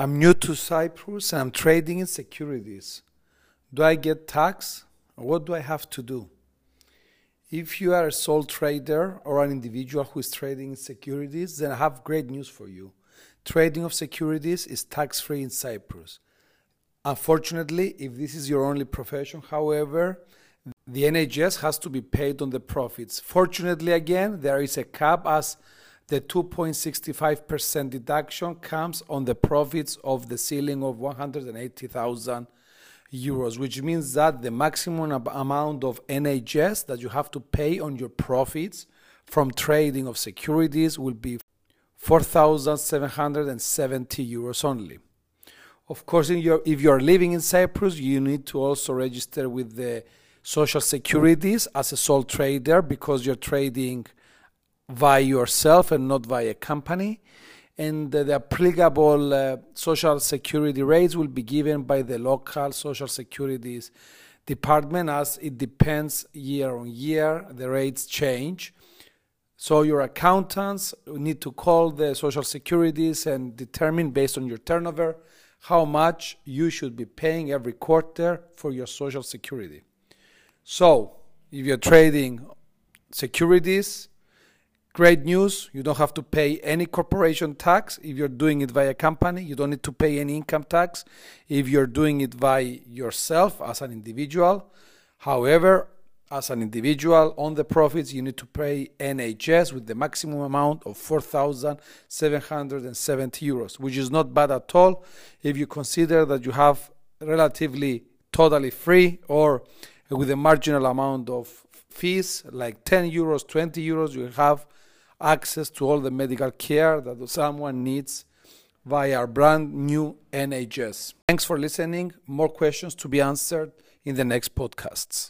I'm new to Cyprus and I'm trading in securities. Do I get tax? What do I have to do? If you are a sole trader or an individual who is trading in securities, then I have great news for you. Trading of securities is tax free in Cyprus. Unfortunately, if this is your only profession, however, the NHS has to be paid on the profits. Fortunately, again, there is a cap as the 2.65% deduction comes on the profits of the ceiling of 180,000 euros, which means that the maximum amount of NHS that you have to pay on your profits from trading of securities will be 4,770 euros only. Of course, your, if you are living in Cyprus, you need to also register with the social securities as a sole trader because you're trading via yourself and not by a company. And the applicable uh, social security rates will be given by the local social securities department as it depends year on year. The rates change. So your accountants need to call the social securities and determine based on your turnover how much you should be paying every quarter for your social security. So if you're trading securities, Great news, you don't have to pay any corporation tax if you're doing it via a company. You don't need to pay any income tax if you're doing it by yourself as an individual. However, as an individual on the profits, you need to pay NHS with the maximum amount of 4,770 euros, which is not bad at all if you consider that you have relatively totally free or with a marginal amount of fees like 10 euros, 20 euros, you have access to all the medical care that someone needs via our brand new NHS. Thanks for listening. More questions to be answered in the next podcasts.